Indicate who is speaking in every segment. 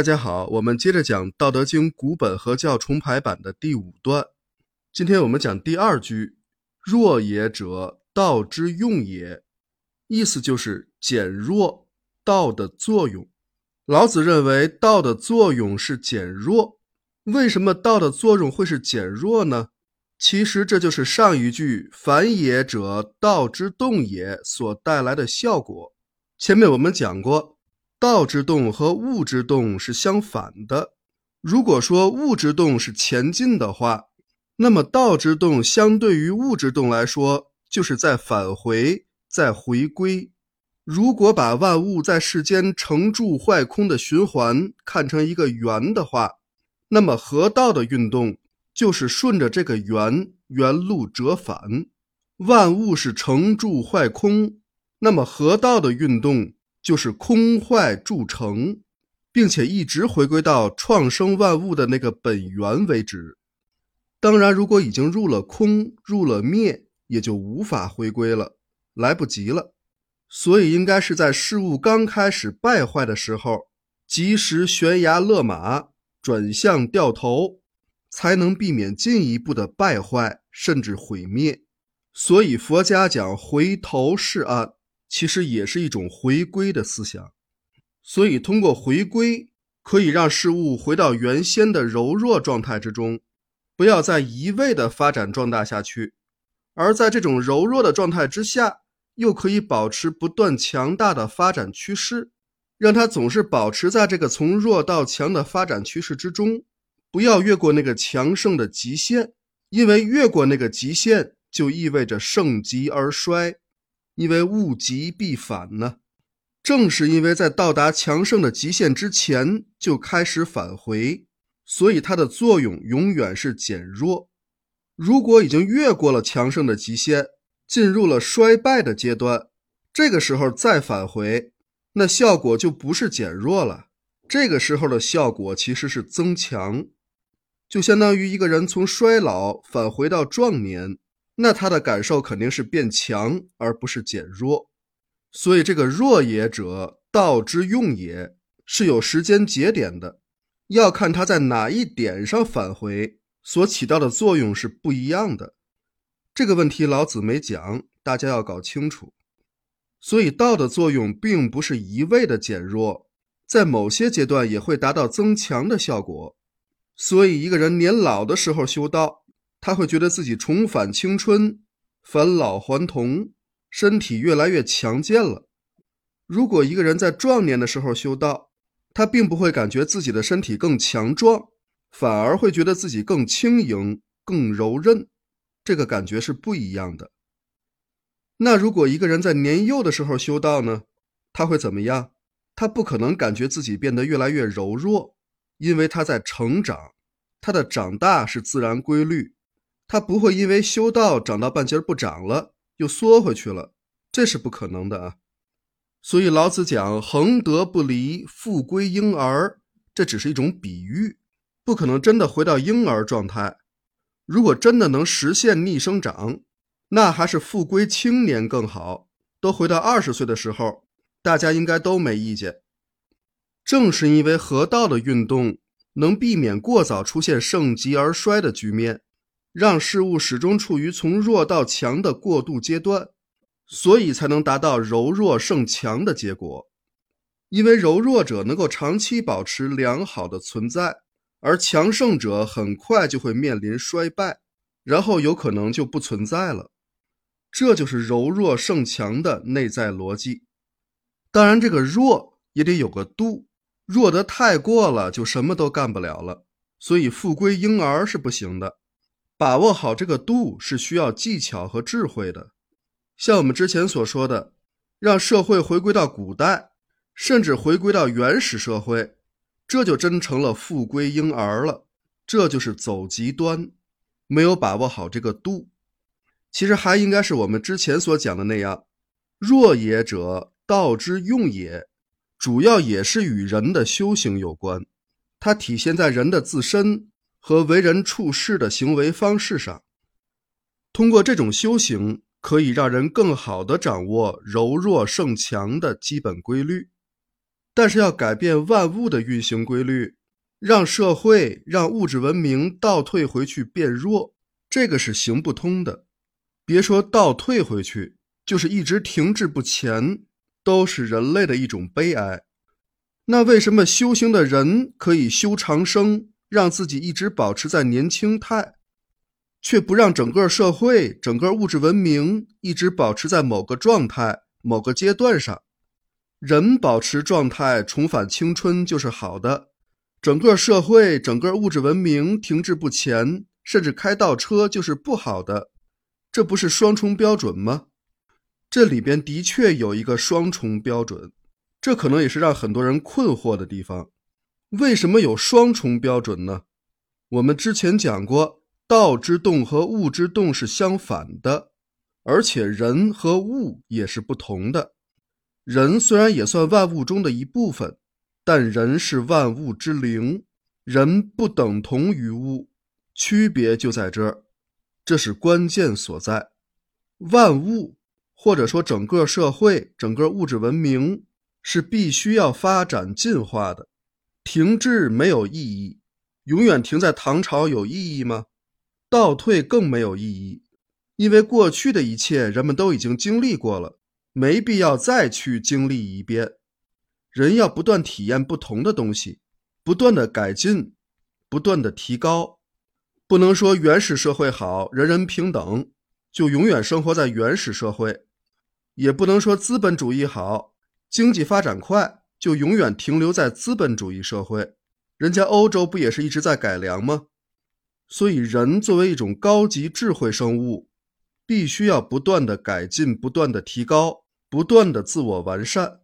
Speaker 1: 大家好，我们接着讲《道德经》古本和教重排版的第五段。今天我们讲第二句：“弱也者，道之用也。”意思就是减弱道的作用。老子认为道的作用是减弱。为什么道的作用会是减弱呢？其实这就是上一句“反也者，道之动也”所带来的效果。前面我们讲过。道之动和物之动是相反的。如果说物之动是前进的话，那么道之动相对于物之动来说，就是在返回、在回归。如果把万物在世间成住坏空的循环看成一个圆的话，那么河道的运动就是顺着这个圆原路折返。万物是成住坏空，那么河道的运动。就是空坏铸成，并且一直回归到创生万物的那个本源为止。当然，如果已经入了空、入了灭，也就无法回归了，来不及了。所以，应该是在事物刚开始败坏的时候，及时悬崖勒马，转向掉头，才能避免进一步的败坏甚至毁灭。所以，佛家讲回头是岸。其实也是一种回归的思想，所以通过回归，可以让事物回到原先的柔弱状态之中，不要再一味的发展壮大下去，而在这种柔弱的状态之下，又可以保持不断强大的发展趋势，让它总是保持在这个从弱到强的发展趋势之中，不要越过那个强盛的极限，因为越过那个极限，就意味着盛极而衰。因为物极必反呢，正是因为在到达强盛的极限之前就开始返回，所以它的作用永远是减弱。如果已经越过了强盛的极限，进入了衰败的阶段，这个时候再返回，那效果就不是减弱了，这个时候的效果其实是增强，就相当于一个人从衰老返回到壮年。那他的感受肯定是变强，而不是减弱。所以这个弱也者，道之用也是有时间节点的，要看他在哪一点上返回，所起到的作用是不一样的。这个问题老子没讲，大家要搞清楚。所以道的作用并不是一味的减弱，在某些阶段也会达到增强的效果。所以一个人年老的时候修道。他会觉得自己重返青春，返老还童，身体越来越强健了。如果一个人在壮年的时候修道，他并不会感觉自己的身体更强壮，反而会觉得自己更轻盈、更柔韧，这个感觉是不一样的。那如果一个人在年幼的时候修道呢？他会怎么样？他不可能感觉自己变得越来越柔弱，因为他在成长，他的长大是自然规律。他不会因为修道长到半截不长了，又缩回去了，这是不可能的啊。所以老子讲恒德不离，复归婴儿，这只是一种比喻，不可能真的回到婴儿状态。如果真的能实现逆生长，那还是复归青年更好，都回到二十岁的时候，大家应该都没意见。正是因为河道的运动能避免过早出现盛极而衰的局面。让事物始终处于从弱到强的过渡阶段，所以才能达到柔弱胜强的结果。因为柔弱者能够长期保持良好的存在，而强盛者很快就会面临衰败，然后有可能就不存在了。这就是柔弱胜强的内在逻辑。当然，这个弱也得有个度，弱得太过了就什么都干不了了。所以，复归婴儿是不行的。把握好这个度是需要技巧和智慧的，像我们之前所说的，让社会回归到古代，甚至回归到原始社会，这就真成了复归婴儿了。这就是走极端，没有把握好这个度。其实还应该是我们之前所讲的那样，弱也者，道之用也，主要也是与人的修行有关，它体现在人的自身。和为人处事的行为方式上，通过这种修行，可以让人更好的掌握柔弱胜强的基本规律。但是要改变万物的运行规律，让社会、让物质文明倒退回去变弱，这个是行不通的。别说倒退回去，就是一直停滞不前，都是人类的一种悲哀。那为什么修行的人可以修长生，让自己一直保持在年轻态，却不让整个社会、整个物质文明一直保持在某个状态、某个阶段上？人保持状态，重返青春就是好的；整个社会、整个物质文明停滞不前，甚至开倒车就是不好的。这不是双重标准吗？这里边的确有一个双重标准，这可能也是让很多人困惑的地方。为什么有双重标准呢？我们之前讲过，道之动和物之动是相反的，而且人和物也是不同的。人虽然也算万物中的一部分，但人是万物之灵，人不等同于物，区别就在这儿，这是关键所在。万物或者说整个社会、整个物质文明是必须要发展进化的，停滞没有意义，永远停在唐朝有意义吗？倒退更没有意义，因为过去的一切人们都已经经历过了。没必要再去经历一遍。人要不断体验不同的东西，不断的改进，不断的提高。不能说原始社会好，人人平等，就永远生活在原始社会；也不能说资本主义好，经济发展快，就永远停留在资本主义社会。人家欧洲不也是一直在改良吗？所以，人作为一种高级智慧生物。必须要不断的改进，不断的提高，不断的自我完善。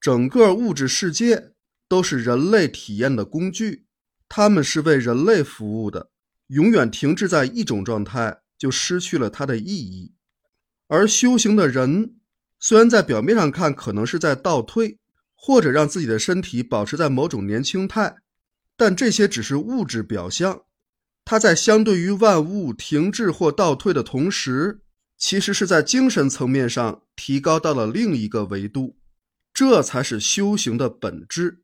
Speaker 1: 整个物质世界都是人类体验的工具，他们是为人类服务的。永远停滞在一种状态，就失去了它的意义。而修行的人，虽然在表面上看可能是在倒退，或者让自己的身体保持在某种年轻态，但这些只是物质表象。它在相对于万物停滞或倒退的同时，其实是在精神层面上提高到了另一个维度，这才是修行的本质。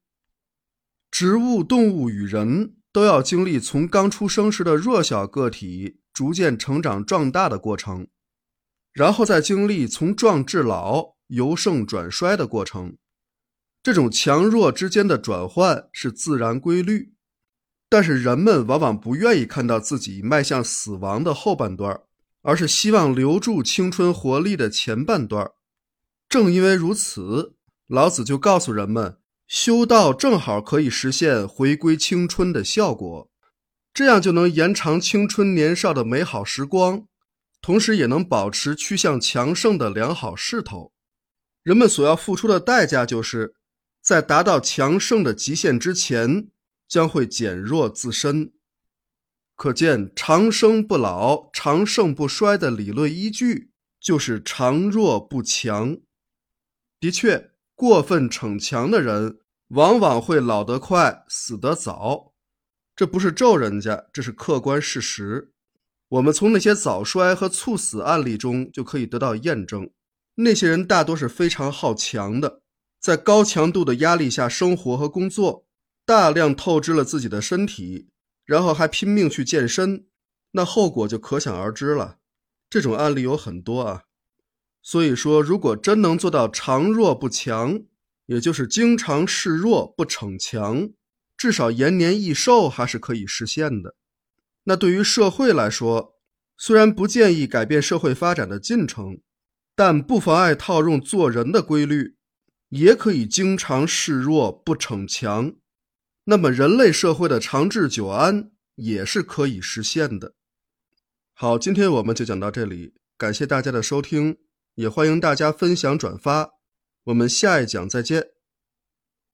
Speaker 1: 植物、动物与人都要经历从刚出生时的弱小个体逐渐成长壮大的过程，然后再经历从壮至老、由盛转衰的过程。这种强弱之间的转换是自然规律，但是人们往往不愿意看到自己迈向死亡的后半段。而是希望留住青春活力的前半段正因为如此，老子就告诉人们，修道正好可以实现回归青春的效果，这样就能延长青春年少的美好时光，同时也能保持趋向强盛的良好势头。人们所要付出的代价，就是在达到强盛的极限之前，将会减弱自身。可见，长生不老、长盛不衰的理论依据就是长弱不强。的确，过分逞强的人往往会老得快、死得早。这不是咒人家，这是客观事实。我们从那些早衰和猝死案例中就可以得到验证。那些人大多是非常好强的，在高强度的压力下生活和工作，大量透支了自己的身体。然后还拼命去健身，那后果就可想而知了。这种案例有很多啊。所以说，如果真能做到长弱不强，也就是经常示弱不逞强，至少延年益寿还是可以实现的。那对于社会来说，虽然不建议改变社会发展的进程，但不妨碍套用做人的规律，也可以经常示弱不逞强。那么，人类社会的长治久安也是可以实现的。好，今天我们就讲到这里，感谢大家的收听，也欢迎大家分享转发。我们下一讲再见。